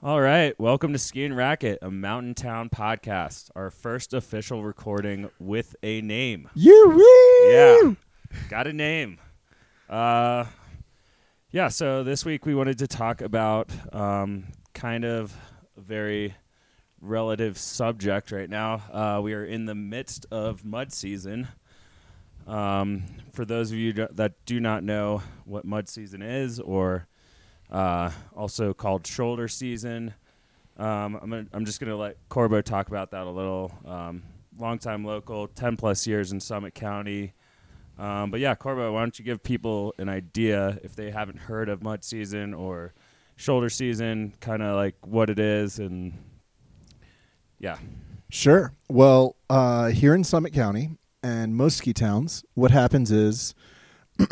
All right, welcome to Ski and Racket, a Mountain Town podcast. Our first official recording with a name. You Yeah, got a name. Uh, yeah. So this week we wanted to talk about um, kind of a very relative subject right now. Uh, we are in the midst of mud season. Um, for those of you that do not know what mud season is, or uh, also called shoulder season, um, I'm, gonna, I'm just going to let Corbo talk about that a little. Um, longtime local, 10 plus years in Summit County. Um, but yeah, Corbo, why don't you give people an idea if they haven't heard of mud season or shoulder season, kind of like what it is and yeah. Sure. Well, uh, here in Summit County and most ski towns, what happens is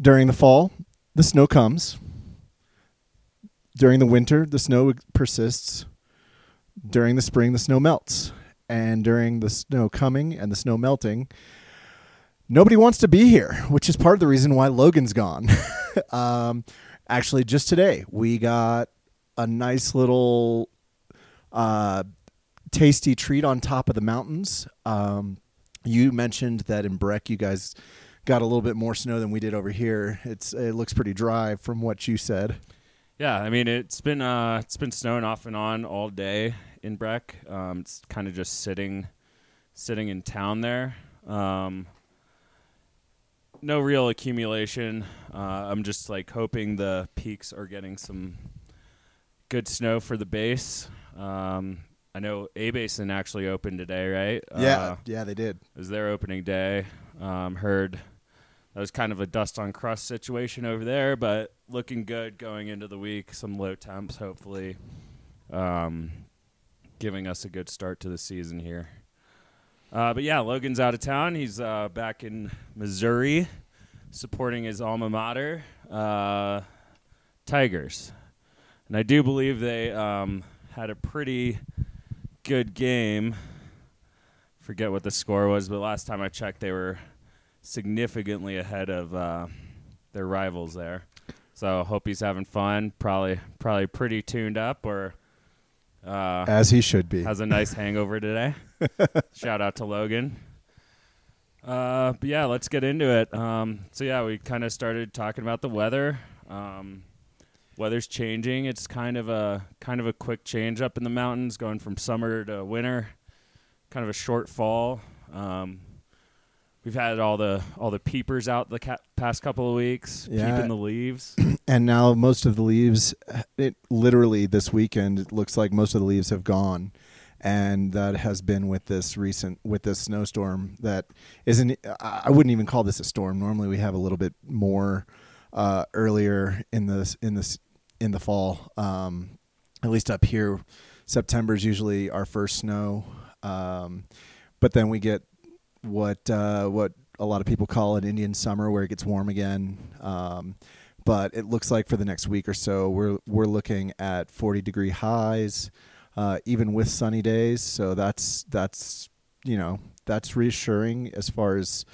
during the fall, the snow comes. During the winter, the snow persists. During the spring, the snow melts. And during the snow coming and the snow melting, nobody wants to be here, which is part of the reason why Logan's gone. um, actually, just today, we got a nice little uh, tasty treat on top of the mountains. Um, you mentioned that in Breck, you guys got a little bit more snow than we did over here. It's it looks pretty dry from what you said. Yeah, I mean it's been uh, it's been snowing off and on all day in Breck. Um, it's kind of just sitting sitting in town there. Um, no real accumulation. Uh, I'm just like hoping the peaks are getting some good snow for the base. Um, I know A Basin actually opened today, right? Uh, yeah, they did. it was their opening day. Um, heard that was kind of a dust on crust situation over there, but looking good going into the week. Some low temps, hopefully, um, giving us a good start to the season here. Uh, but yeah, Logan's out of town. He's uh, back in Missouri, supporting his alma mater, uh, Tigers, and I do believe they um, had a pretty good game forget what the score was, but last time I checked, they were significantly ahead of uh, their rivals there. So hope he's having fun. Probably, probably pretty tuned up, or uh, As he should be. has a nice hangover today. Shout out to Logan. Uh, but yeah, let's get into it. Um, so yeah, we kind of started talking about the weather. Um, weather's changing. It's kind of a kind of a quick change up in the mountains, going from summer to winter. Kind of a short fall. Um, we've had all the all the peepers out the ca- past couple of weeks, Yeah. peeping the leaves. and now most of the leaves, it literally this weekend, it looks like most of the leaves have gone. And that has been with this recent with this snowstorm that isn't. I wouldn't even call this a storm. Normally we have a little bit more uh, earlier in the in the in the fall. Um, at least up here, September is usually our first snow. Um, but then we get what uh, what a lot of people call an Indian summer, where it gets warm again. Um, but it looks like for the next week or so, we're we're looking at 40 degree highs, uh, even with sunny days. So that's that's you know that's reassuring as far as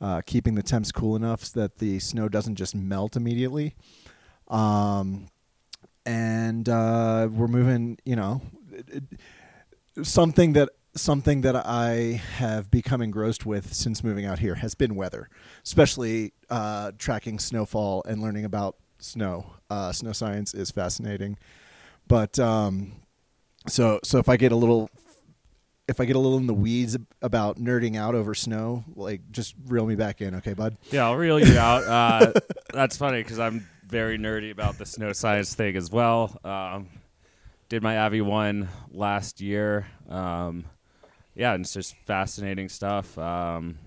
uh, keeping the temps cool enough so that the snow doesn't just melt immediately. Um, and uh, we're moving, you know, something that something that I have become engrossed with since moving out here has been weather, especially uh, tracking snowfall and learning about snow. Uh, snow science is fascinating, but um, so so if I get a little if I get a little in the weeds about nerding out over snow, like just reel me back in, okay, bud? Yeah, I'll reel you out. Uh, that's funny because I'm very nerdy about the snow science thing as well. Um, did my Avi one last year. Um, yeah, it's just fascinating stuff. Um,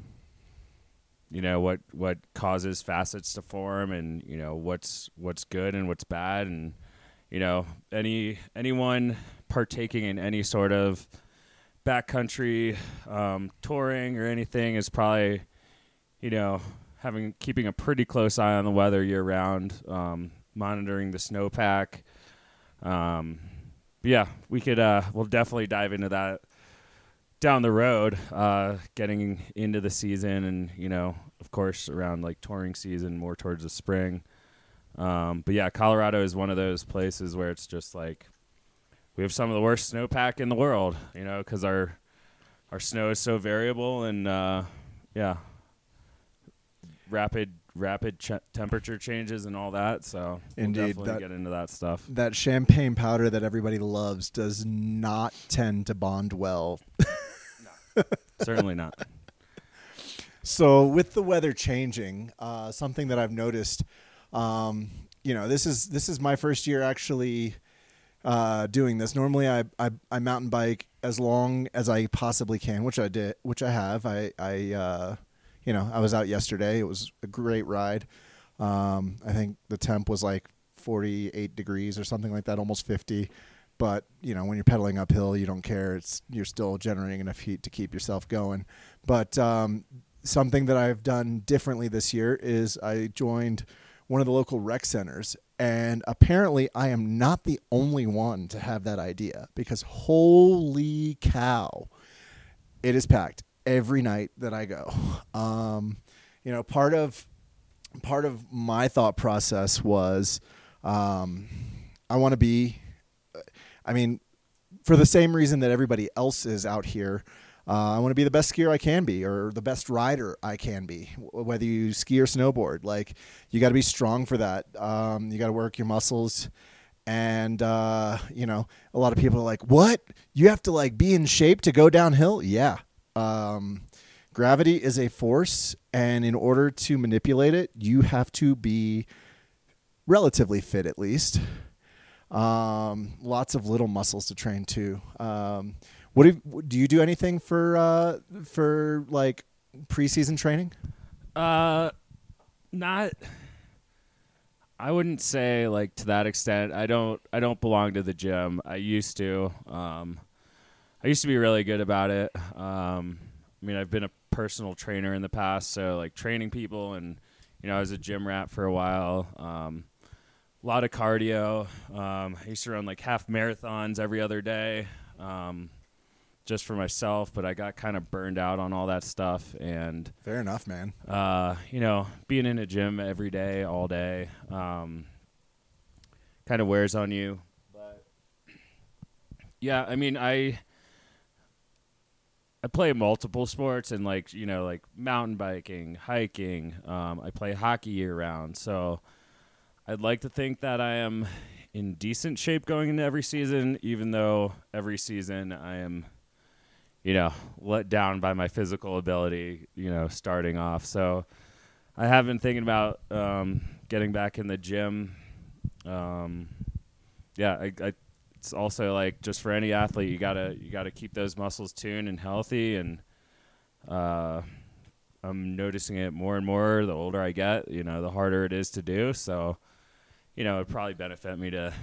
you know what what causes facets to form, and you know what's what's good and what's bad, and you know any anyone partaking in any sort of backcountry um, touring or anything is probably you know having keeping a pretty close eye on the weather year round, um, monitoring the snowpack. Um, yeah, we could uh, we'll definitely dive into that down the road, uh, getting into the season, and you know, of course, around like touring season, more towards the spring. Um, but yeah, Colorado is one of those places where it's just like we have some of the worst snowpack in the world, you know, because our our snow is so variable and uh, yeah, rapid rapid ch- temperature changes and all that. So we'll Indeed, definitely that- get into that stuff. That champagne powder that everybody loves does not tend to bond well. Certainly not. So with the weather changing, uh, something that I've noticed, um, you know, this is this is my first year actually uh, doing this. Normally, I, I I mountain bike as long as I possibly can, which I did, which I have. I I uh, you know I was out yesterday. It was a great ride. Um, I think the temp was like 48 degrees or something like that, almost 50. But you know, when you're pedaling uphill, you don't care. It's you're still generating enough heat to keep yourself going. But um, something that I've done differently this year is I joined one of the local rec centers, and apparently I am not the only one to have that idea because holy cow, it is packed every night that I go. Um, you know, part of part of my thought process was um, I want to be. I mean, for the same reason that everybody else is out here, uh, I want to be the best skier I can be or the best rider I can be, whether you ski or snowboard. Like, you got to be strong for that. Um, you got to work your muscles. And, uh, you know, a lot of people are like, what? You have to, like, be in shape to go downhill? Yeah. Um, gravity is a force. And in order to manipulate it, you have to be relatively fit at least. Um, lots of little muscles to train too. Um, what do you, do you do anything for uh, for like preseason training? Uh, not. I wouldn't say like to that extent. I don't. I don't belong to the gym. I used to. Um, I used to be really good about it. Um, I mean, I've been a personal trainer in the past, so like training people, and you know, I was a gym rat for a while. Um, a lot of cardio. Um, I used to run like half marathons every other day, um, just for myself. But I got kind of burned out on all that stuff, and Fair enough, man. uh, you know, being in a gym every day, all day, um, kind of wears on you. But yeah, I mean, I I play multiple sports and like you know, like mountain biking, hiking. Um, I play hockey year round, so I'd like to think that I am in decent shape going into every season, even though every season I am you know, let down by my physical ability, you know, starting off. So I have been thinking about um, getting back in the gym. Um, yeah, I, I, it's also like just for any athlete, you gotta you gotta keep those muscles tuned and healthy. And uh, I'm noticing it more and more the older I get. You know, the harder it is to do. So, you know, it'd probably benefit me to,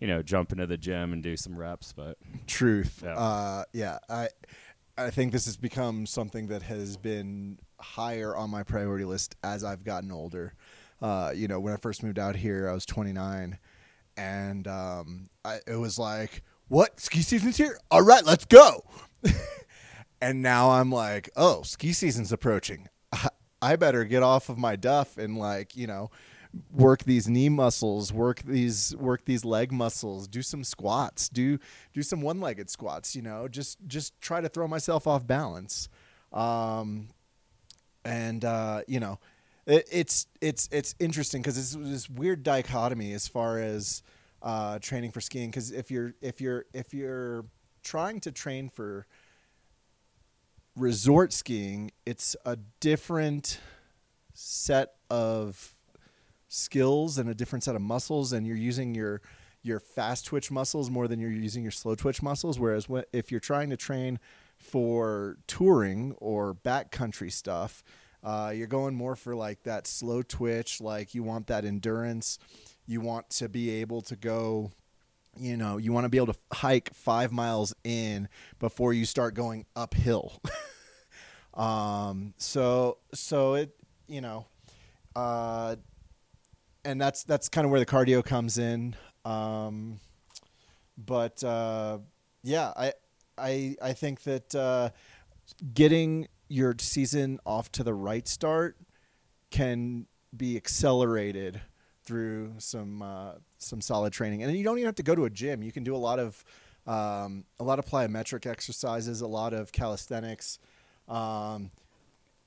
you know, jump into the gym and do some reps. But Truth. Yeah. Uh, yeah. I I think this has become something that has been higher on my priority list as I've gotten older. Uh, you know, when I first moved out here, I was 29, and um, I, it was like, "What ski season's here? All right, let's go." and now I'm like, "Oh, ski season's approaching. I, I better get off of my duff and like, you know." Work these knee muscles work these work these leg muscles do some squats do do some one-legged squats you know just just try to throw myself off balance. Um and uh you know it, it's it's it's interesting because it's this weird dichotomy as far as uh training for skiing because if you're if you're if you're trying to train for resort skiing it's a different set of skills and a different set of muscles and you're using your your fast twitch muscles more than you're using your slow twitch muscles. Whereas wh- if you're trying to train for touring or backcountry stuff uh, you're going more for like that slow twitch like you want that endurance. You want to be able to go you know you want to be able to hike five miles in before you start going uphill. Um so so it you know uh and that's that's kind of where the cardio comes in. Um, but uh, yeah, I I I think that uh, getting your season off to the right start can be accelerated through some uh, some solid training, and you don't even have to go to a gym. You can do a lot of um, a lot of plyometric exercises, a lot of calisthenics. Um,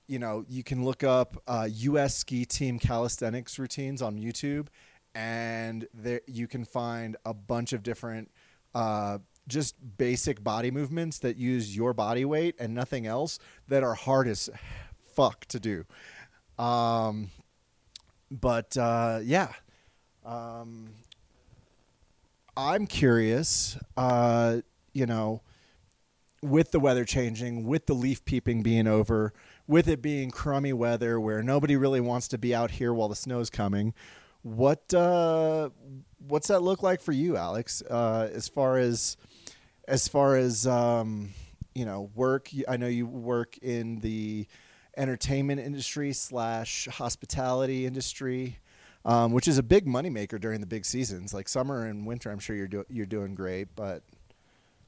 you know, you can look up uh, U.S. ski team calisthenics routines on YouTube, and there you can find a bunch of different uh, just basic body movements that use your body weight and nothing else that are hard as fuck to do. Um, but uh, yeah, um, I'm curious. Uh, you know, with the weather changing, with the leaf peeping being over, with it being crummy weather where nobody really wants to be out here while the snow's coming, what uh, what's that look like for you, Alex? Uh, as far as as far as um, you know, work. I know you work in the entertainment industry slash hospitality industry, um, which is a big moneymaker during the big seasons, like summer and winter. I'm sure you're do- you're doing great, but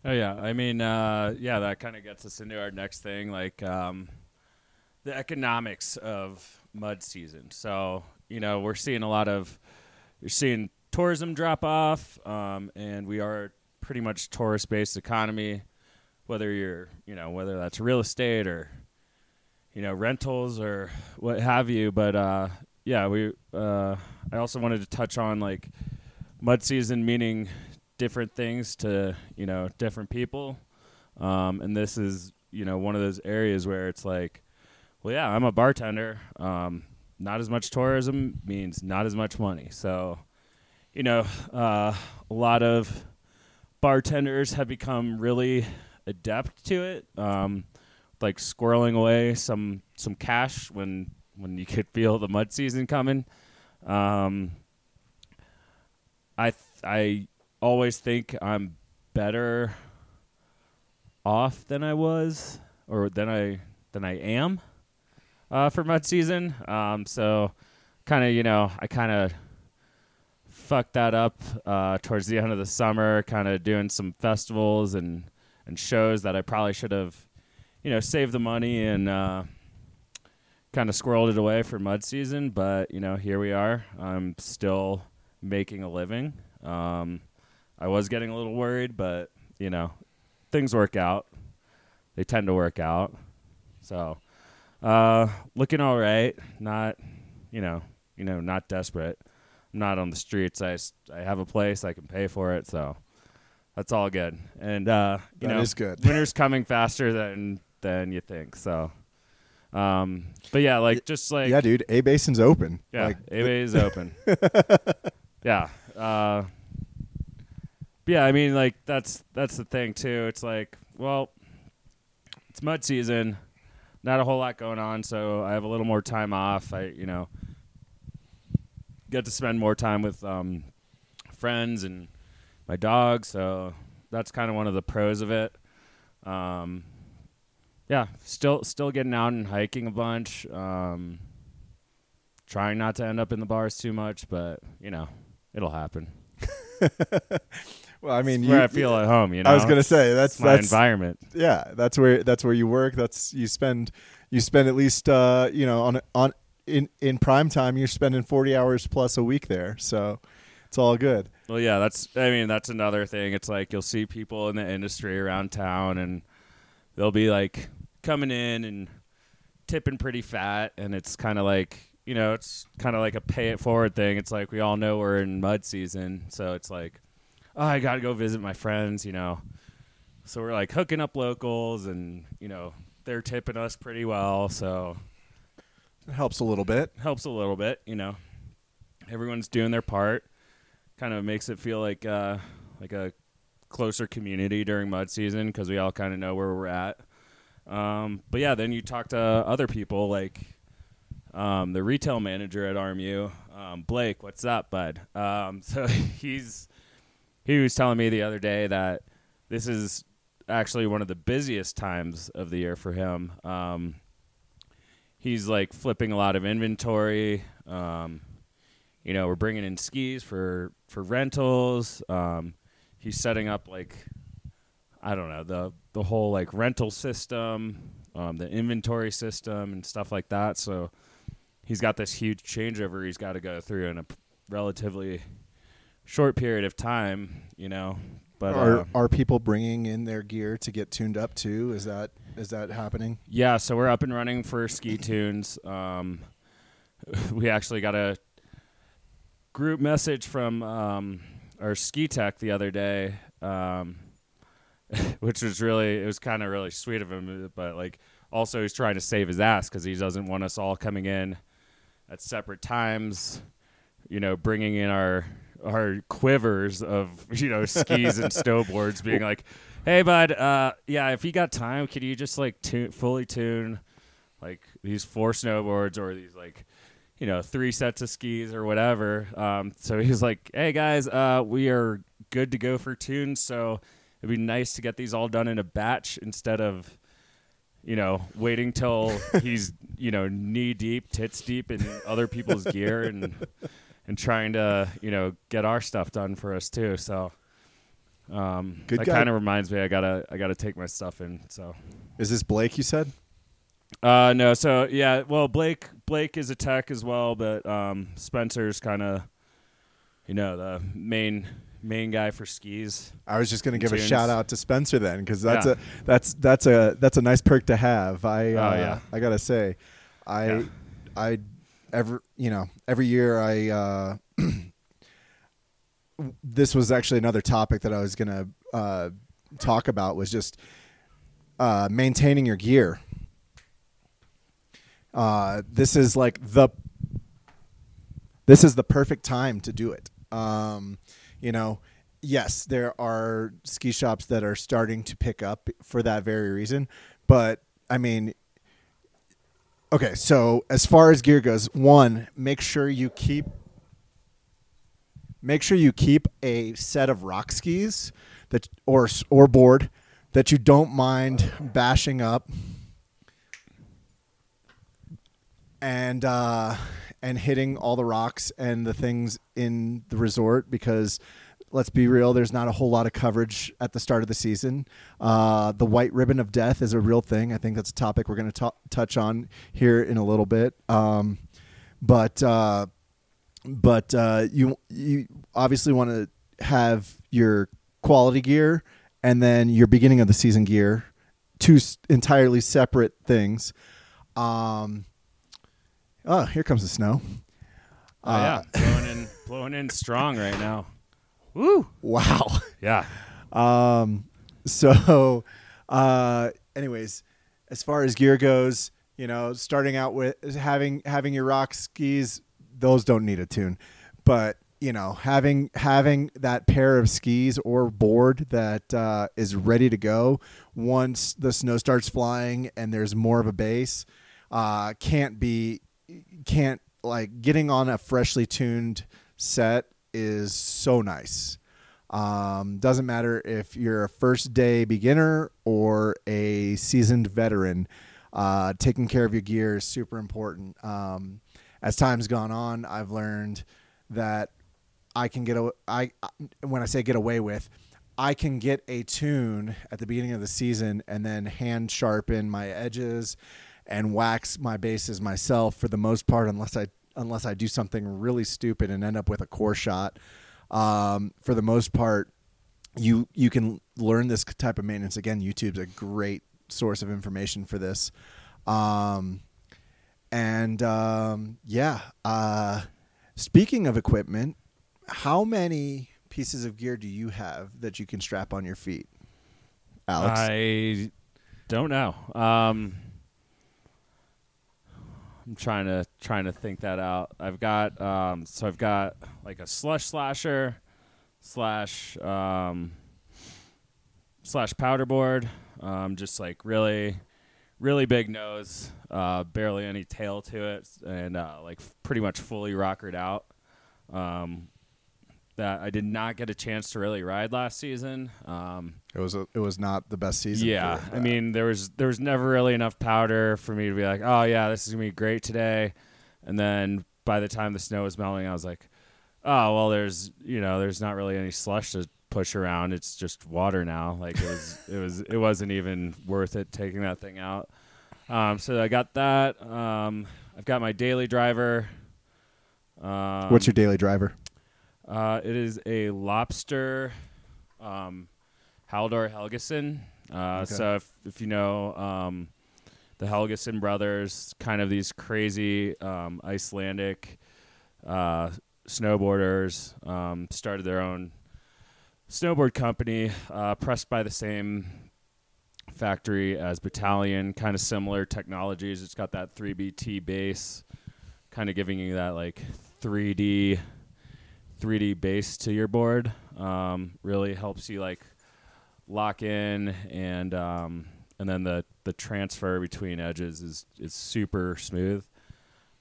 Oh yeah, I mean, uh, yeah, that kind of gets us into our next thing, like um, the economics of mud season. So you know, we're seeing a lot of you're seeing tourism drop off, um, and we are pretty much tourist based economy. Whether you're you know whether that's real estate or you know rentals or what have you, but uh, yeah, we uh, I also wanted to touch on like mud season meaning different things to you know different people um, and this is you know one of those areas where it's like well yeah i'm a bartender. Um, not as much tourism means not as much money. So you know uh, a lot of bartenders have become really adept to it. Um, like squirreling away some some cash when when you could feel the mud season coming. Um, i th- i always think I'm better off than I was or than I than I am uh, for mud season. Um, so kind of you know I kind of fucked that up uh, towards the end of the summer, kind of doing some festivals and and shows that I probably should have you know saved the money and uh, kind of squirreled it away for mud season. But you know here we are. I'm still making a living. Um, I was getting a little worried, but you know, things work out. They tend to work out. So, uh, looking all right. Not, you know, you know, not desperate. I'm not on the streets. I, I have a place. I can pay for it. So, that's all good. And uh, you that know, is good. winter's coming faster than than you think. So, um, but yeah, like just like yeah, dude, A Basin's open. yeah, like, A is open. yeah. Uh, yeah, I mean, like that's that's the thing too. It's like, well, it's mud season, not a whole lot going on, so I have a little more time off. I, you know, get to spend more time with um, friends and my dog. So that's kind of one of the pros of it. Um, yeah, still still getting out and hiking a bunch. Um, trying not to end up in the bars too much, but you know, it'll happen. well, I mean, you, where I feel at home. You know, I was gonna say that's It's my that's environment. yeah, that's where that's where you work. That's you spend you spend at least uh, you know on on in in prime time you're spending 40 hours plus a week there. So it's all good. Well, yeah, that's. I mean, that's another thing. It's like you'll see people in the industry around town, and they'll be like coming in and tipping pretty fat, and it's kind of like you know, it's kind of like a pay it forward thing. It's like we all know we're in mud season, so it's like, oh, I got to go visit my friends, you know. So we're like hooking up locals, and you know, they're tipping us pretty well, so It helps a little bit. helps a little bit, you know. Everyone's doing their part. Kind of makes it feel like uh, like a closer community during mud season because we all kind of know where we're at. Um, but yeah, then you talk to other people like um, the retail manager at RMU, um, Blake. What's up, bud? Um, so he's he was telling me the other day that this is actually one of the busiest times of the year for him. Um, he's like flipping a lot of inventory. Um, you know, we're bringing in skis for for rentals. Um, he's setting up like I don't know the the whole like rental system, um, the inventory system, and stuff like that. So he's got this huge changeover he's got to go through, and relatively short period of time, you know. But are uh, are people bringing in their gear to get tuned up too? Is that is that happening? yeah, so we're up and running for ski tunes. Um, we actually got a group message from um, our ski tech the other day, um, which was really it was kind of really sweet of him, but like also he's trying to save his ass because he doesn't want us all coming in at separate times, you know, bringing in our our quivers of you know skis and snowboards, being like, "Hey, bud, uh, yeah, if you got time, could you just like tune, fully tune like these four snowboards or these like." You know, three sets of skis or whatever. Um, so he was like, "Hey guys, uh, we are good to go for tunes. So it'd be nice to get these all done in a batch instead of, you know, waiting till he's you know knee deep, tits deep in other people's gear and and trying to you know get our stuff done for us too. So um, Good that guy. kind of reminds me I gotta I gotta take my stuff in. So Is this Blake? You said. uh, no, so yeah, well Blake Blake is a tech as well, but um, Spencer's kind of you know the main main guy for skis. I was just going to give a shout out to Spencer then, because that's Yeah. a that's that's a that's a nice perk to have. I uh, Oh, yeah. I gotta say, I Yeah. I every you know every year I uh, this was actually another topic that I was gonna uh, talk about was just uh, maintaining your gear. Uh, this is like the this is the perfect time to do it. Um, you know, yes, there are ski shops that are starting to pick up for that very reason, but I mean, okay. So as far as gear goes, one, make sure you keep make sure you keep a set of rock skis that or or board that you don't mind bashing up and uh, and hitting all the rocks and the things in the resort because let's be real, there's not a whole lot of coverage at the start of the season. Uh, the white ribbon of death is a real thing. I think that's a topic we're going to touch on here in a little bit. Um, but uh, but uh, you you obviously want to have your quality gear and then your beginning of the season gear, two s- entirely separate things. Um, oh, here comes the snow. Oh Uh, yeah, blowing in blowing in strong right now. Woo! Wow. Yeah. Um, so, uh, anyways, as far as gear goes, you know, starting out with having having your rock skis, those don't need a tune, but you know, having having that pair of skis or board that uh, is ready to go once the snow starts flying and there's more of a base, uh, can't be can't like getting on a freshly tuned set is so nice. Um, doesn't matter if you're a first day beginner or a seasoned veteran. Uh, taking care of your gear is super important. Um, as time's gone on, I've learned that I can get a, I when I say get away with, I can get a tune at the beginning of the season and then hand sharpen my edges and wax my bases myself for the most part, unless I unless I do something really stupid and end up with a core shot. Um, for the most part, you you can learn this type of maintenance. Again, YouTube's a great source of information for this. Um, and um, yeah, uh, speaking of equipment, how many pieces of gear do you have that you can strap on your feet, Alex? I don't know. Um, I'm trying to trying to think that out. I've got um, so I've got like a slush slasher slash um, slash powder board. Um, just like really, really big nose, uh, barely any tail to it, and uh, like f- pretty much fully rockered out. Um, that I did not get a chance to really ride last season. Um, it was a, it was not the best season. yeah, I mean there was there was never really enough powder for me to be like, oh yeah, this is gonna be great today. And then by the time the snow was melting, I was like, oh well, there's you know there's not really any slush to push around. It's just water now. Like it was it was it wasn't even worth it taking that thing out. Um, so I got that. Um, I've got my daily driver. Um, what's your daily driver? Uh, it is a lobster um, Halldor Helgason. Uh, Okay. So if, if you know um, the Helgeson brothers, kind of these crazy um, Icelandic uh, snowboarders, um, started their own snowboard company, uh, pressed by the same factory as Bataleon, kind of similar technologies. It's got that 3BT base, kind of giving you that like 3D 3D base to your board. Um, really helps you like lock in and um, and then the the transfer between edges is is super smooth.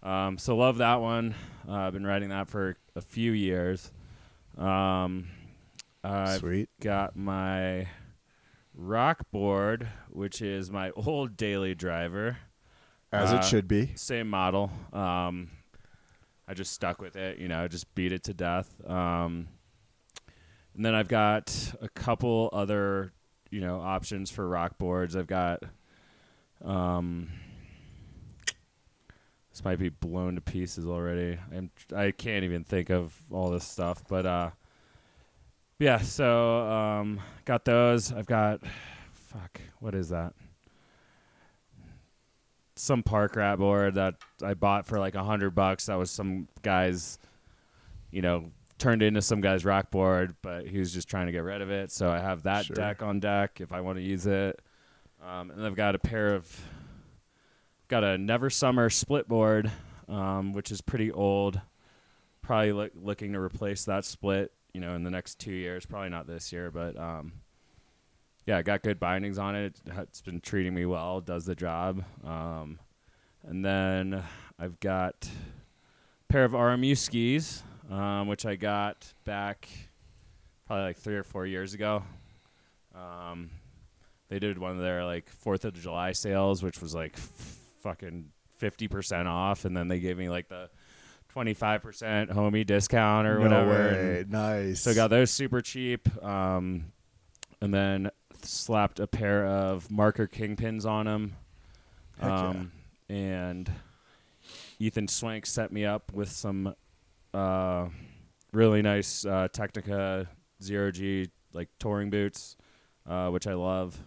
Um, so love that one. Uh, I've been riding that for a few years. Um, I've Sweet. got my rock board, which is my old daily driver. As Uh, it should be. Same model. Um, I just stuck with it, you know, just beat it to death. Um, and then I've got a couple other, you know, options for rock boards. I've got, um, this might be blown to pieces already. I'm, I can't even think of all this stuff, but uh, yeah. So um, got those. I've got, fuck, what is that? Some park rat board that I bought for like a hundred bucks. That was some guy's, you know, turned into some guy's rock board, but he was just trying to get rid of it. So I have that Sure. deck on deck if I want to use it. Um, and I've got a pair of, got a Never Summer split board, um, which is pretty old. Probably look, looking to replace that split, you know, in the next two years. Probably not this year, but um, yeah, I got good bindings on it. It's been treating me well. Does the job. Um, and then I've got a pair of RMU skis, um, which I got back probably like three or four years ago. Um, they did one of their like Fourth of July sales, which was like f- fucking fifty percent off, and then they gave me like the twenty five percent homie discount or no whatever. Nice. so I got those super cheap. Um, and then slapped a pair of marker kingpins on them. Heck yeah. Um, and Ethan Swank set me up with some uh, really nice uh, Tecnica Zero G like touring boots, uh, which I love.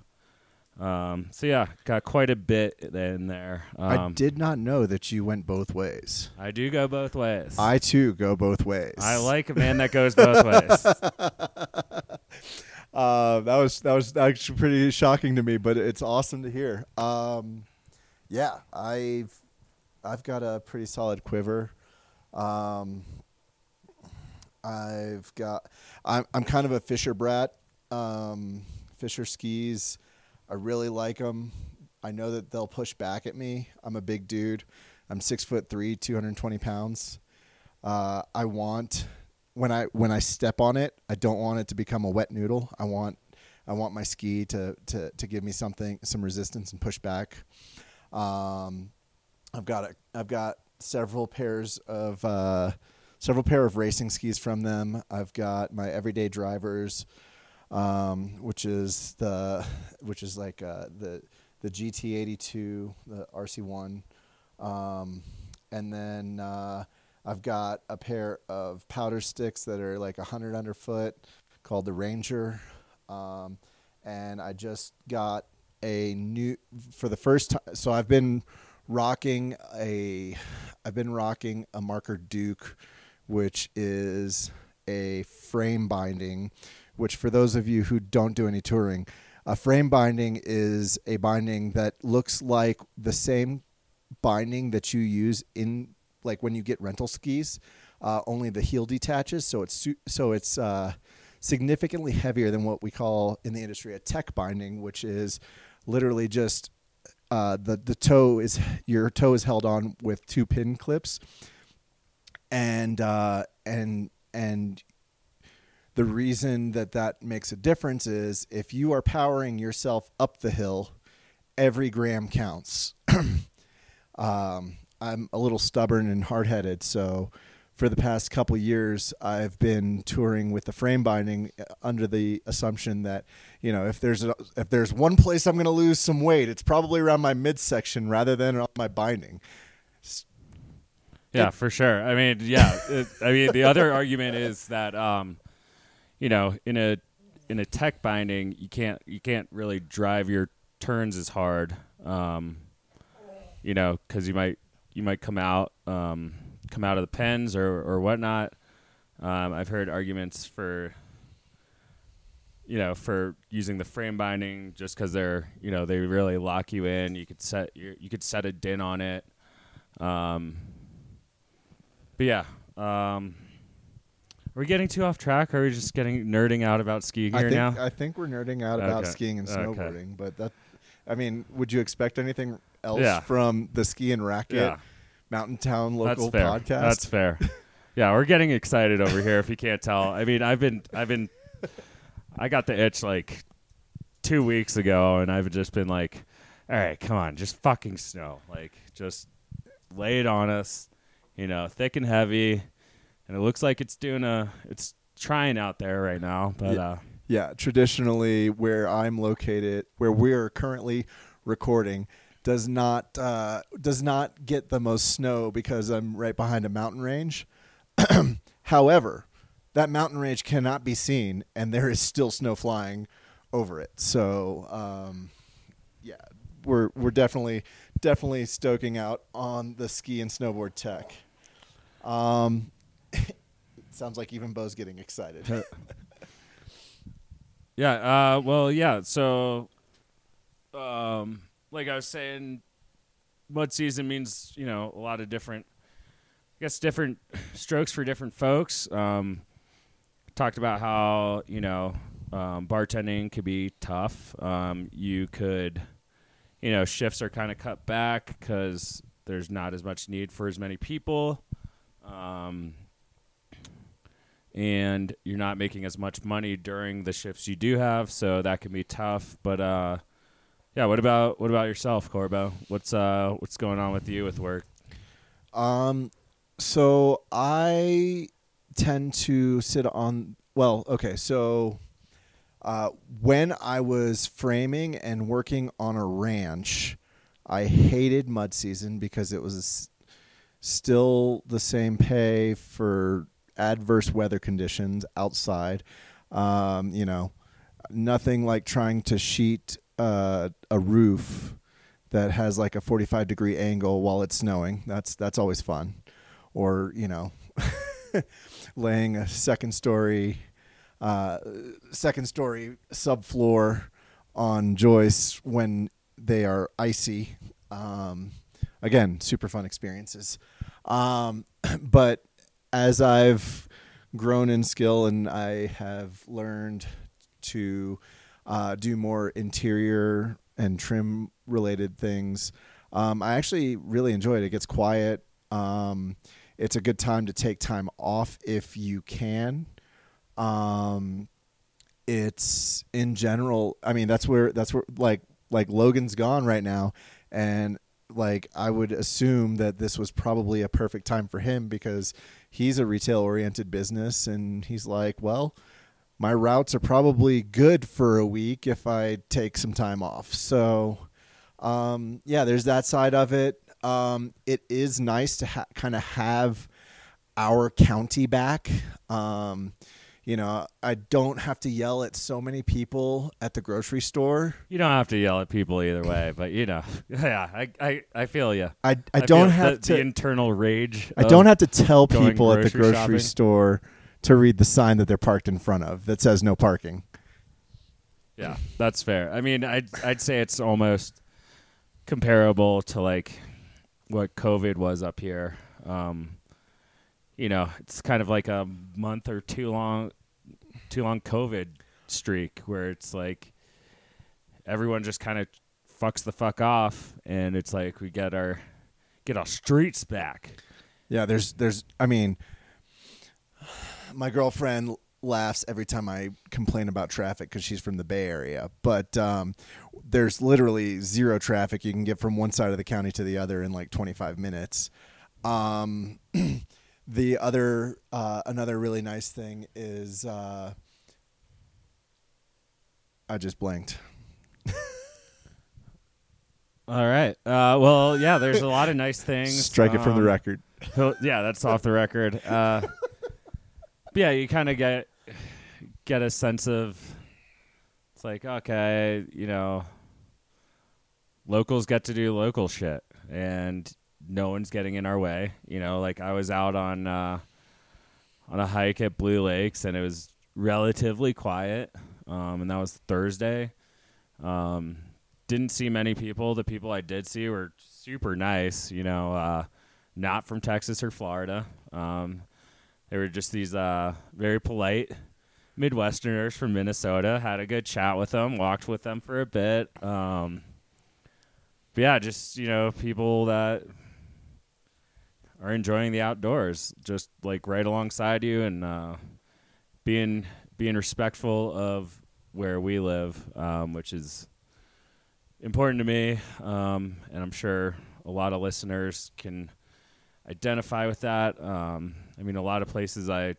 Um, so yeah, got quite a bit in there. Um, I did not know that you went both ways. I do go both ways. I too go both ways. I like a man that goes both ways. Uh, that was that was actually pretty shocking to me, but it's awesome to hear. Um, yeah, I've I've got a pretty solid quiver. Um, I've got I'm I'm kind of a Fischer brat. Um, Fischer skis, I really like them. I know that they'll push back at me. I'm a big dude. I'm six foot three, 220 pounds. Uh, I want when I when I step on it, I don't want it to become a wet noodle. I want I want my ski to to to give me something some resistance and push back. Um, I've got a I've got several pairs of uh, several pair of racing skis from them. I've got my everyday drivers, um, which is the which is like uh, the the GT82, the RC1, um, and then uh, I've got a pair of powder sticks that are like 100 underfoot called the Ranger. Um, and I just got a new, for the first time. So I've been rocking a, I've been rocking a Marker Duke, which is a frame binding, which for those of you who don't do any touring, a frame binding is a binding that looks like the same binding that you use in like when you get rental skis. Uh, only the heel detaches, so it's so it's uh, significantly heavier than what we call in the industry a tech binding, which is literally just uh, the the toe is your toe is held on with two pin clips, and uh, and and the reason that that makes a difference is if you are powering yourself up the hill, every gram counts. um, I'm a little stubborn and hard headed, so for the past couple years, I've been touring with the frame binding uh, under the assumption that you know if there's a, if there's one place I'm going to lose some weight, it's probably around my midsection rather than on my binding. Yeah, for sure. I mean, yeah. it, I mean, the other argument is that, um, you know, in a in a tech binding, you can't you can't really drive your turns as hard, um, you know, because you might you might come out um, come out of the pins or or whatnot. Um, I've heard arguments for you know for using the frame binding just because they're you know they really lock you in. You could set you could set a din on it. Um, but yeah, um, are we getting too off track? Or are we just getting nerding out about ski I gear think now? I think we're nerding out about skiing and Okay. snowboarding, but that I mean, would you expect anything else Yeah. from the ski and racket yeah, mountain town local that's fair. podcast? That's fair. yeah, we're getting excited over here. If you can't tell, I mean, I've been, I've been, I got the itch like two weeks ago, and I've just been like, all right, come on, just fucking snow, like just lay it on us, you know, thick and heavy, and it looks like it's doing a, it's trying out there right now, but Yeah. uh, Yeah, traditionally where I'm located, where we're currently recording, does not uh, does not get the most snow because I'm right behind a mountain range. However, that mountain range cannot be seen, and there is still snow flying over it. So, um, yeah, we're we're definitely definitely stoking out on the ski and snowboard tech. Um, sounds like even Bo's getting excited. Yeah. Uh, well, yeah. So, um, like I was saying, mud season means you know a lot of different, I guess different strokes for different folks. Um, talked about how you know um, bartending could be tough. Um, you could, you know, shifts are kind of cut back because there's not as much need for as many people. Um, and you're not making as much money during the shifts you do have, so that can be tough. But uh, yeah, what about what about yourself, Corbo? What's uh what's going on with you with work? Um, so I tend to sit on. Well, okay, so uh, when I was framing and working on a ranch, I hated mud season because it was still the same pay for adverse weather conditions outside. Um, you know, nothing like trying to sheet uh, a roof that has like a 45 degree angle while it's snowing. That's that's always fun. Or, you know, laying a second story uh, second story subfloor on joists when they are icy. Um, again, super fun experiences. Um, but as I've grown in skill and I have learned to uh, do more interior and trim related things, um, I actually really enjoy it. It gets quiet. Um, it's a good time to take time off if you can. Um, it's in general. I mean, that's where that's where like like Logan's gone right now, and like I would assume that this was probably a perfect time for him because he's a retail oriented business, and he's like, well, my routes are probably good for a week if I take some time off. So, um, yeah, there's that side of it. Um, it is nice to ha- kind of have our county back. Um, you know, I don't have to yell at so many people at the grocery store. You don't have to yell at people either way, but you know, yeah, I I, I feel you. I, I, don't have the, to. the internal rage. I don't have to tell people at the grocery grocery shopping. store to read the sign that they're parked in front of that says no parking. Yeah, that's fair. I mean, I'd I'd say it's almost comparable to like what COVID was up here. Um, you know, it's kind of like a month or two long, too long COVID streak where it's like everyone just kind of fucks the fuck off, and it's like we get our get our streets back. Yeah, there's there's I mean my girlfriend laughs every time I complain about traffic cuz she's from the Bay Area, but um, there's literally zero traffic you can get from one side of the county to the other in like 25 minutes. Um, the other uh, another really nice thing is uh, I just blanked. All right. Uh, well, yeah. There's a lot of nice things. Strike it from the Um, record. Yeah, that's off the record. Yeah, you kind of get get a sense of it's like okay, you know, locals get to do local shit, and no one's getting in our way. You know, like I was out on uh, on a hike at Blue Lakes, and it was relatively quiet, um, and that was Thursday. Um, didn't see many people. The people I did see were super nice. You know, uh, not from Texas or Florida. Um, they were just these uh, very polite Midwesterners from Minnesota. Had a good chat with them. Walked with them for a bit. Um, but yeah, just you know, people that are enjoying the outdoors, just like right alongside you, and uh, being being respectful of where we live, um, which is important to me, um, and I'm sure a lot of listeners can identify with that. Um, I mean, a lot of places I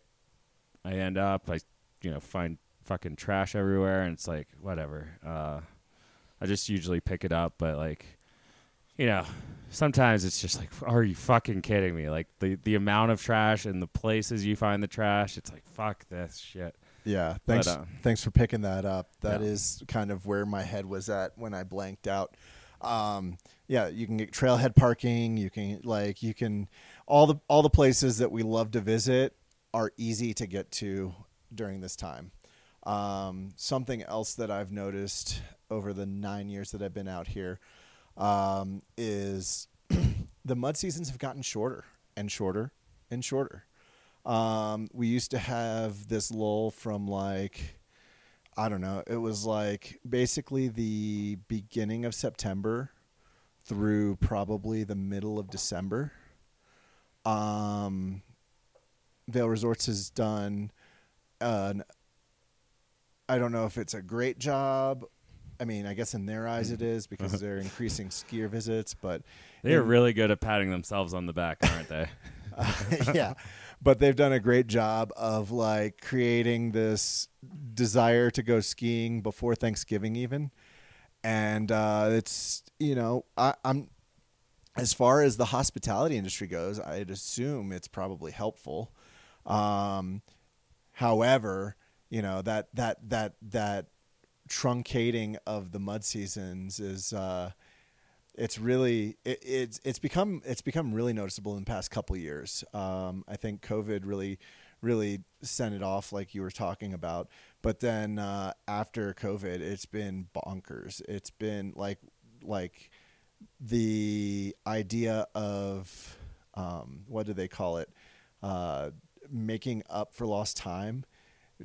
I end up, I you know find fucking trash everywhere, and it's like whatever. Uh, I just usually pick it up, but like you know, sometimes it's just like, are you fucking kidding me? Like the the amount of trash and the places you find the trash, it's like fuck this shit. Yeah, thanks. uh, thanks for picking that up. That Yeah. is kind of where my head was at when I blanked out. Um, yeah, you can get trailhead parking. You can like you can all the all the places that we love to visit are easy to get to during this time. Um, something else that I've noticed over the nine years that I've been out here um, is the mud seasons have gotten shorter and shorter and shorter. Um, we used to have this lull from like, I don't know, it was like basically the beginning of September through probably the middle of December. Um, Vail Resorts has done an, I don't know if it's a great job. I mean, I guess in their eyes it is because they're increasing skier visits, but They are really good at patting themselves on the back, aren't they? yeah but they've done a great job of like creating this desire to go skiing before thanksgiving even and uh, it's you know I, i'm as far as the hospitality industry goes i'd assume it's probably helpful um, however you know that that that that truncating of the mud seasons is uh, it's really it, it's it's become it's become really noticeable in the past couple years. Um, I think COVID really really sent it off like you were talking about. But then uh, after COVID, it's been bonkers. It's been like like the idea of um, what do they call it? Uh, making up for lost time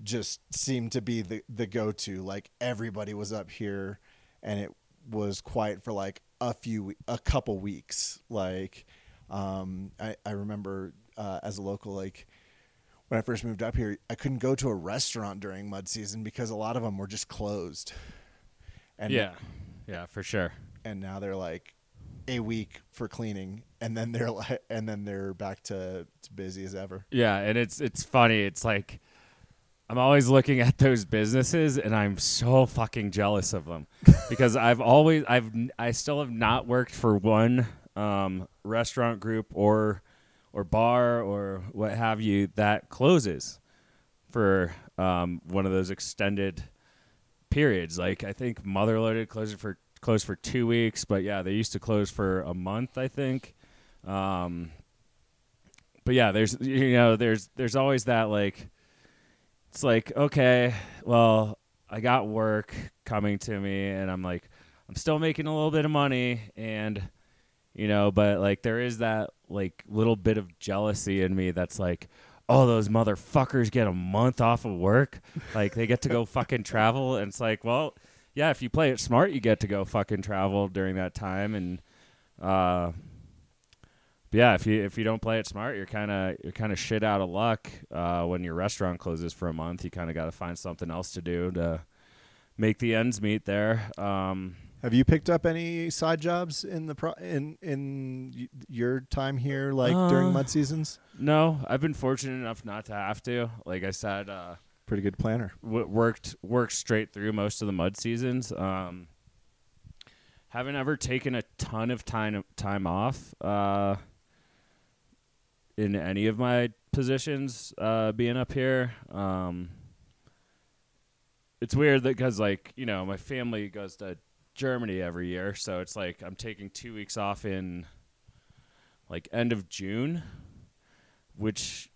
just seemed to be the the go to. Like everybody was up here, and it was quiet for like a few a couple weeks like um i i remember uh as a local like when i first moved up here i couldn't go to a restaurant during mud season because a lot of them were just closed and yeah, yeah, for sure. and now they're like a week for cleaning and then they're like and then they're back to, to busy as ever Yeah, and it's it's funny. It's like I'm always looking at those businesses, and I'm so fucking jealous of them because I've always I've I still have not worked for one um, restaurant group or or bar or what have you that closes for um, one of those extended periods. Like I think Motherloaded closed for closed for two weeks, but yeah, they used to close for a month. I think. Um, but yeah, there's you know there's there's always that like it's like okay, well I got work coming to me, and I'm like I'm still making a little bit of money, and you know, but like there is that like little bit of jealousy in me that's like. Oh, those motherfuckers get a month off of work. Like they get to go fucking travel. And it's like, well, yeah, if you play it smart, you get to go fucking travel during that time. And uh, but yeah, if you if you don't play it smart, you're kind of you're kind of shit out of luck uh, when your restaurant closes for a month. You kind of got to find something else to do to make the ends meet there. Um, have you picked up any side jobs in the pro in in y- your time here like during Uh, mud seasons no, I've been fortunate enough not to have to. Like I said, uh, pretty good planner w- worked worked straight through most of the mud seasons. Um, haven't ever taken a ton of time time off. Uh, in any of my positions uh, being up here. Um, it's weird that because like you know my family goes to Germany every year, so it's like I'm taking two weeks off in like end of June, which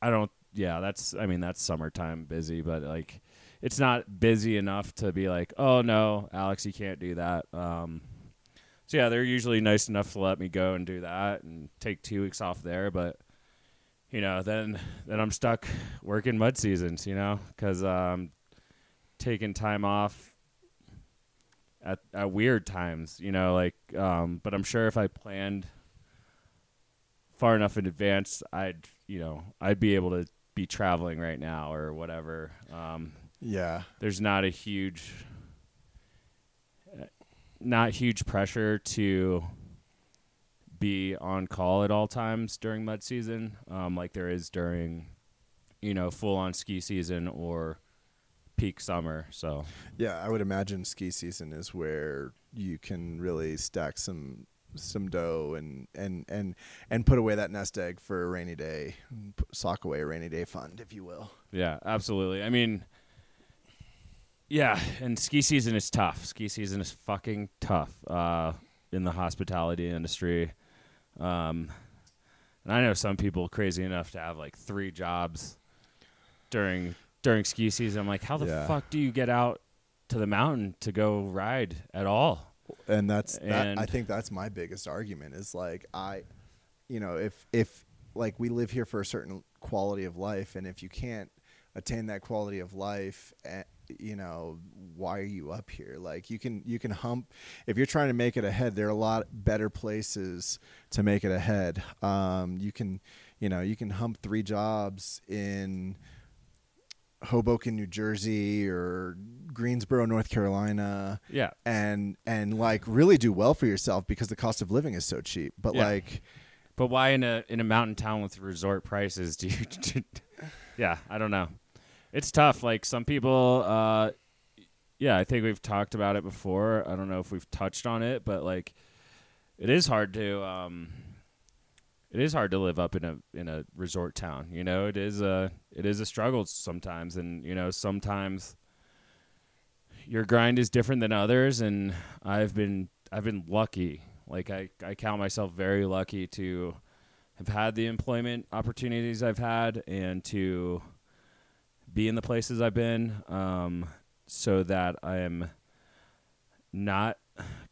I don't. Yeah, that's. I mean, that's summertime busy, but like, it's not busy enough to be like, oh no, Alex, you can't do that. Um, so yeah, they're usually nice enough to let me go and do that and take two weeks off there, but you know, then then I'm stuck working mud seasons, you know, because I'm um, taking time off at at weird times, you know, like. Um, but I'm sure if I planned far enough in advance, I'd you know I'd be able to be traveling right now or whatever. Um, Yeah. there's not a huge not huge pressure to be on call at all times during mud season um, like there is during you know full on ski season or peak summer so. Yeah, I would imagine ski season is where you can really stack some some dough and and and and put away that nest egg for a rainy day, sock away a rainy day fund, if you will. yeah absolutely. I mean yeah and ski season is tough. Ski season is fucking tough uh, in the hospitality industry. Um, and i know some people crazy enough to have like three jobs during during ski season i'm like how the Yeah. fuck do you get out to the mountain to go ride at all And that's that, I think that's my biggest argument is like I, you know, if if like we live here for a certain quality of life, and if you can't attain that quality of life, eh, you know, why are you up here? Like you can you can hump if you're trying to make it ahead. There are a lot better places to make it ahead. Um, you can you know you can hump three jobs in. Hoboken, New Jersey, or Greensboro, North Carolina, yeah and and like really do well for yourself because the cost of living is so cheap. But Yeah. like, But why in a in a mountain town with resort prices do you? yeah, I don't know. It's tough. Like some people, uh, yeah, I think we've talked about it before. I don't know if we've touched on it, but like, it is hard to um, it is hard to live up in a in a resort town. You know, it is a it is a struggle sometimes, and you know sometimes your grind is different than others, and I've been I've been lucky. Like I I count myself very lucky to have had the employment opportunities I've had and to be in the places I've been, um, so that I am not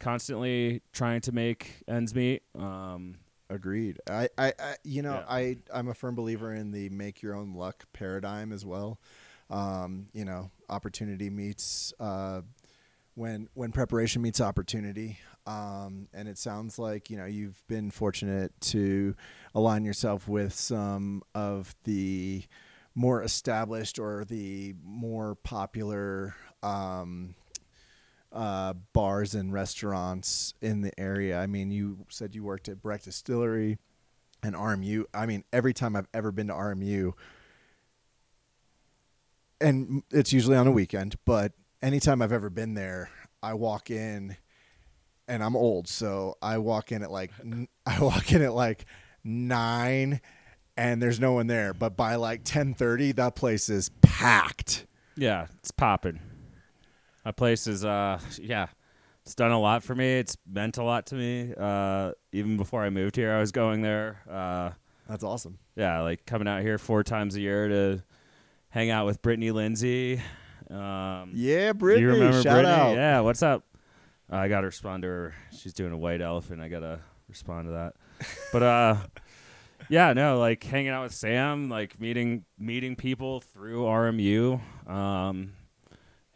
constantly trying to make ends meet. Um, agreed. I, I, I you know, Yeah. I, I'm a firm believer in the make your own luck paradigm as well. Um, you know, opportunity meets uh, when when preparation meets opportunity. Um, and it sounds like you know you've been fortunate to align yourself with some of the more established or the more popular um, uh, bars and restaurants in the area. I mean, you said you worked at Breck Distillery and RMU. I mean, every time I've ever been to RMU, and it's usually on a weekend, but anytime I've ever been there, I walk in, and I'm old, so I walk in at like I walk in at like nine, and there's no one there. But by like ten thirty, that place is packed. yeah, it's popping. My place is, uh, yeah, it's done a lot for me. It's meant a lot to me. Uh, even before I moved here, I was going there. Uh, That's awesome. yeah, like coming out here four times a year to hang out with Brittany Lindsay. Um, Yeah, Brittany. you remember shout Brittany? out. Yeah, what's up? Uh, I got to respond to her. She's doing a white elephant. I got to respond to that. But uh yeah, no, like hanging out with Sam, like meeting meeting people through RMU. Um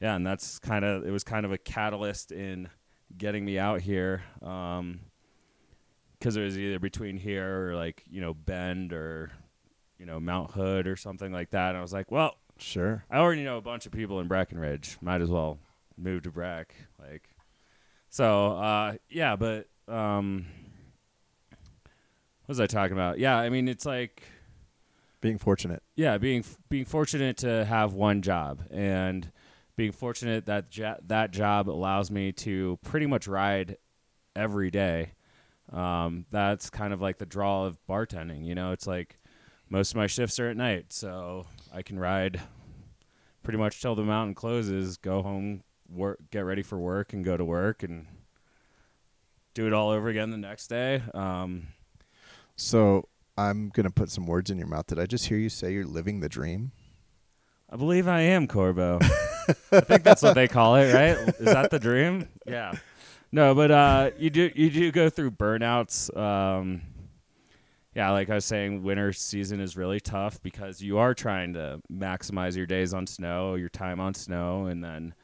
yeah, and that's kind of it was kind of a catalyst in getting me out here. Um cuz it was either between here or like, you know, Bend or you know, Mount Hood or something like that. And I was like, well, Sure. I already know a bunch of people in Breckenridge. Might as well move to Breck. Like, so uh, yeah, but um, what was I talking about? Yeah, I mean, it's like Being fortunate. yeah, being being fortunate to have one job and being fortunate that jo- that job allows me to pretty much ride every day. Um, that's kind of like the draw of bartending. You know, it's like most of my shifts are at night, so I can ride pretty much till the mountain closes, go home, work, get ready for work, and go to work, and do it all over again the next day. Um, So I'm gonna put some words in your mouth. Did I just hear you say you're living the dream? I believe I am Corbo. I think that's what they call it, right? Is that the dream? Yeah. No, but uh, you do you do go through burnouts. Um, yeah, like I was saying, winter season is really tough because you are trying to maximize your days on snow, your time on snow, and then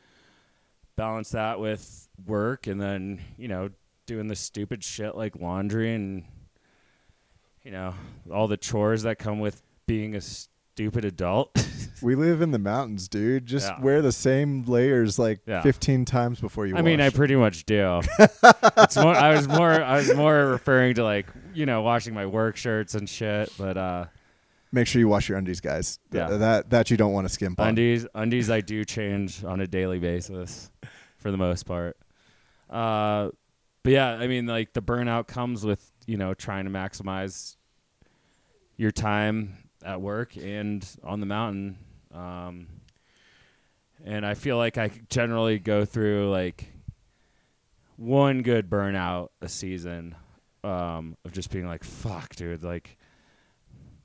balance that with work, and then you know doing the stupid shit like laundry and you know all the chores that come with being a stupid adult. We live in the mountains, dude. Just Yeah. wear the same layers like Yeah. 15 times before you I mean, I wash. pretty much do. it's more. I was more. I was more referring to like you know washing my work shirts and shit. But uh, Make sure you wash your undies, guys. Th- Yeah. that that you don't want to skimp on. undies, undies, I do change on a daily basis, for the most part. Uh, but yeah, I mean, like the burnout comes with you know trying to maximize your time at work and on the mountain. Um, and I feel like I generally go through like one good burnout a season um, of just being like, "Fuck, dude!" Like,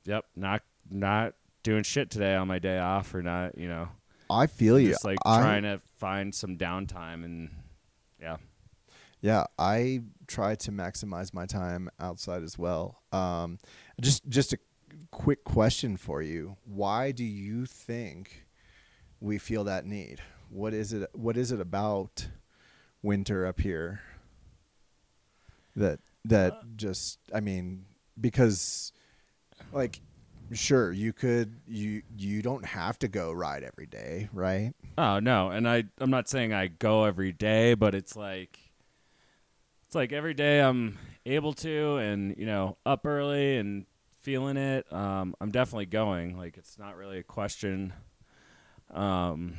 yep, not not doing shit today on my day off, or not, you know, I feel you. just like I, trying to find some downtime and yeah. Yeah, I try to maximize my time outside as well. Um, just just a quick question for you: Why do you think we feel that need? What is it? What is it about winter up here that that Uh, just? I mean, because like, sure, you could you you don't have to go ride every day, right? Oh no, and I I'm not saying I go every day, but it's like it's like every day I'm able to and you know up early and feeling it. Um, I'm definitely going. Like it's not really a question. Um,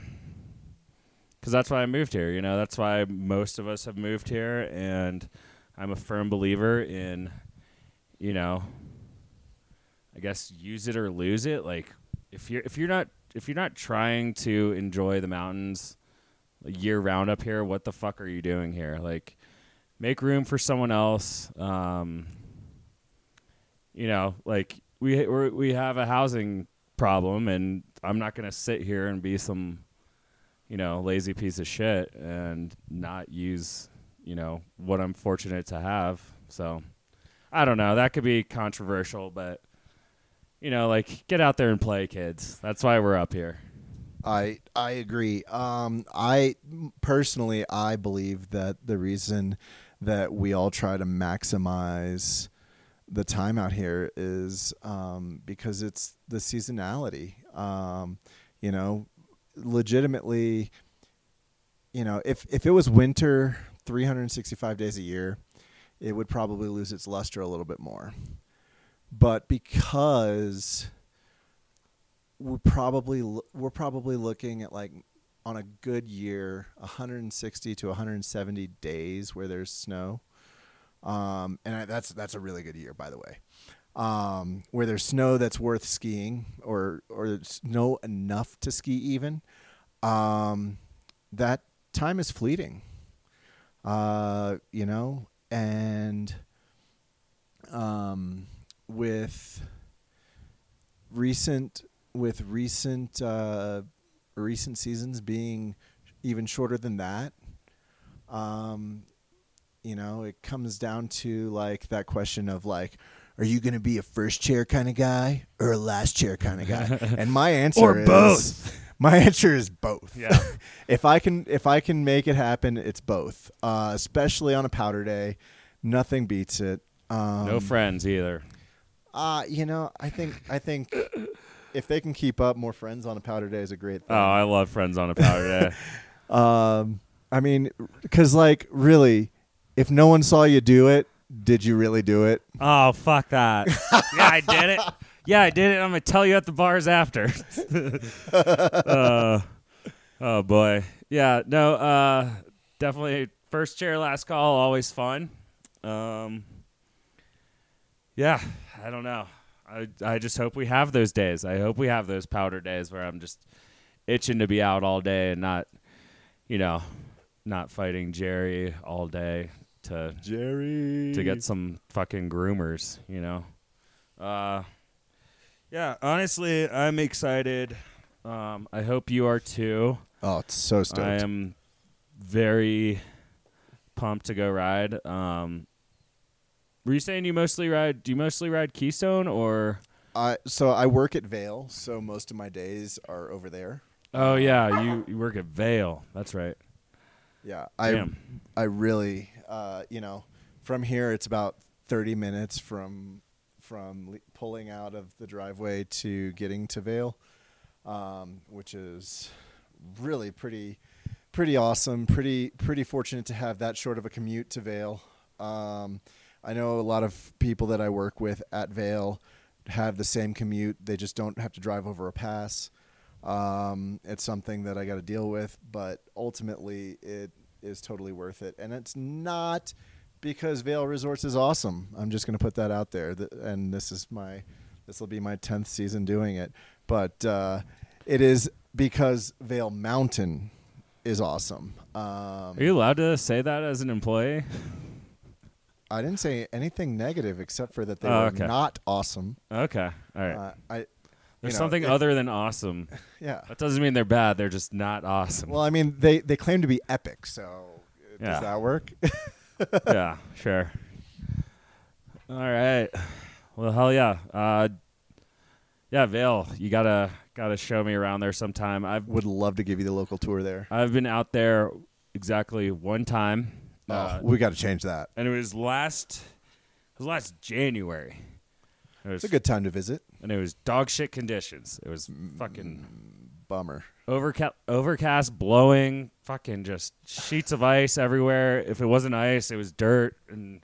because that's why I moved here. You know, that's why most of us have moved here, and I'm a firm believer in, you know, I guess use it or lose it. Like if you're if you're not if you're not trying to enjoy the mountains year round up here, what the fuck are you doing here? Like, make room for someone else. Um, you know, like we we're, we have a housing problem, and I'm not gonna sit here and be some, you know, lazy piece of shit and not use, you know, what I'm fortunate to have. So, I don't know. That could be controversial, but you know, like get out there and play, kids. That's why we're up here. I I agree. Um, I personally I believe that the reason that we all try to maximize the time out here is um, because it's the seasonality. Um, you know, legitimately, you know, if if it was winter 365 days a year, it would probably lose its luster a little bit more. But because we're probably we're probably looking at like on a good year 160 to 170 days where there's snow um, and I, that's that's a really good year by the way. Um, where there's snow that's worth skiing or or snow enough to ski even um, that time is fleeting. Uh, you know and um, with recent with recent uh, recent seasons being even shorter than that, um, you know, it comes down to like that question of like, are you going to be a first chair kind of guy or a last chair kind of guy? and my answer Or is both. My answer is both. Yeah. if I can if I can make it happen, it's both. Uh, especially on a powder day, nothing beats it. Um, no friends either. uh, you know, I think I think if they can keep up, more friends on a powder day is a great thing. Oh. I love friends on a powder day. um, I mean, because like really, if no one saw you do it, did you really do it? Oh, fuck that. yeah, I did it. Yeah, I did it. I'm gonna tell you at the bars after. uh, oh boy. Yeah. No. Uh, definitely first chair, last call. Always fun. Um, yeah, I don't know. I I just hope we have those days. I hope we have those powder days where I'm just itching to be out all day and not, you know, not fighting Jerry all day to Jerry to get some fucking groomers, you know. Uh yeah, honestly, I'm excited. Um I hope you are too. Oh, it's so stoked. I am very pumped to go ride. Um were you saying you mostly ride do you mostly ride Keystone or I so I work at Vail, so most of my days are over there. Oh yeah, you, you work at Vail. That's right. Yeah, I Damn. I really uh, you know from here it's about thirty minutes from from le- pulling out of the driveway to getting to Vail, um, which is really pretty pretty awesome. Pretty pretty fortunate to have that short of a commute to Vail. Um, I know a lot of people that I work with at Vail have the same commute. They just don't have to drive over a pass. Um, it's something that I got to deal with, but ultimately it is totally worth it. And it's not because Vail Resorts is awesome. I'm just going to put that out there. Th- And this is my, this will be my 10th season doing it. But uh, it is because Vail Mountain is awesome. Um, Are you allowed to say that as an employee? I didn't say anything negative except for that they Oh, were okay. not awesome. Okay. All right. Uh, I, There's you know, something if- other than awesome. Yeah. That doesn't mean they're bad. They're just not awesome. Well, I mean, they they claim to be epic, so uh, Yeah. does that work? yeah, sure. All right. Well, hell yeah. Uh, yeah, Vail, you gotta gotta show me around there sometime. I've Would love to give you the local tour there. I've been out there exactly one time, uh, oh, we got to change that. and it was last it was last January. It was It's a good time to visit. And it was dog shit conditions. It was fucking Bummer. overcast, overcast, blowing, fucking just sheets of ice everywhere. If it wasn't ice, it was dirt, and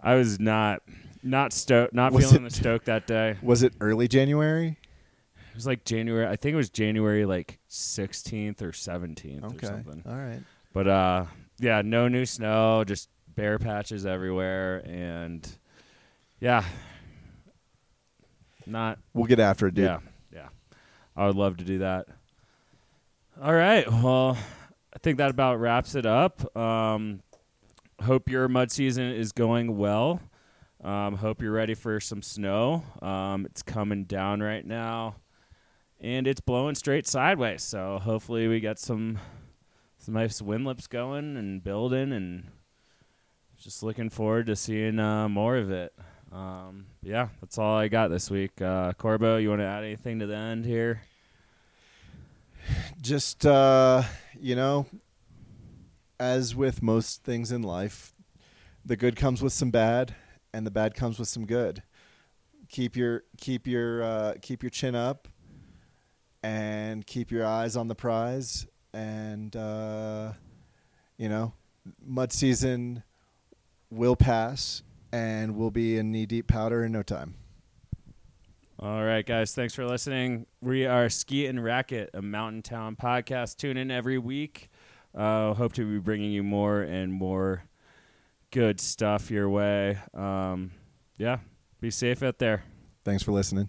I was not not stoked, not Was feeling it- the stoke that day. Was it early January? It was like January. I think it was January like 16th or 17th or something. All right. But uh, yeah, no new snow, just bare patches everywhere, and yeah, not We'll get after it, dude. Yeah, yeah. I would love to do that. All right. Well, I think that about wraps it up. Um, hope your mud season is going well. Um, hope you're ready for some snow. Um, it's coming down right now, and it's blowing straight sideways. So hopefully we get some some nice wind lips going and building, and just looking forward to seeing uh, more of it. Um, yeah, that's all I got this week. Uh, Corbo, you want to add anything to the end here? Just uh, you know, as with most things in life, the good comes with some bad, and the bad comes with some good. Keep your keep your uh, keep your chin up, and keep your eyes on the prize. And uh, you know, mud season will pass, and we'll be in knee deep powder in no time. All right, guys. Thanks for listening. We are Ski and Racket, a mountain town podcast. Tune in every week. Uh, hope to be bringing you more and more good stuff your way. Um, yeah, be safe out there. Thanks for listening.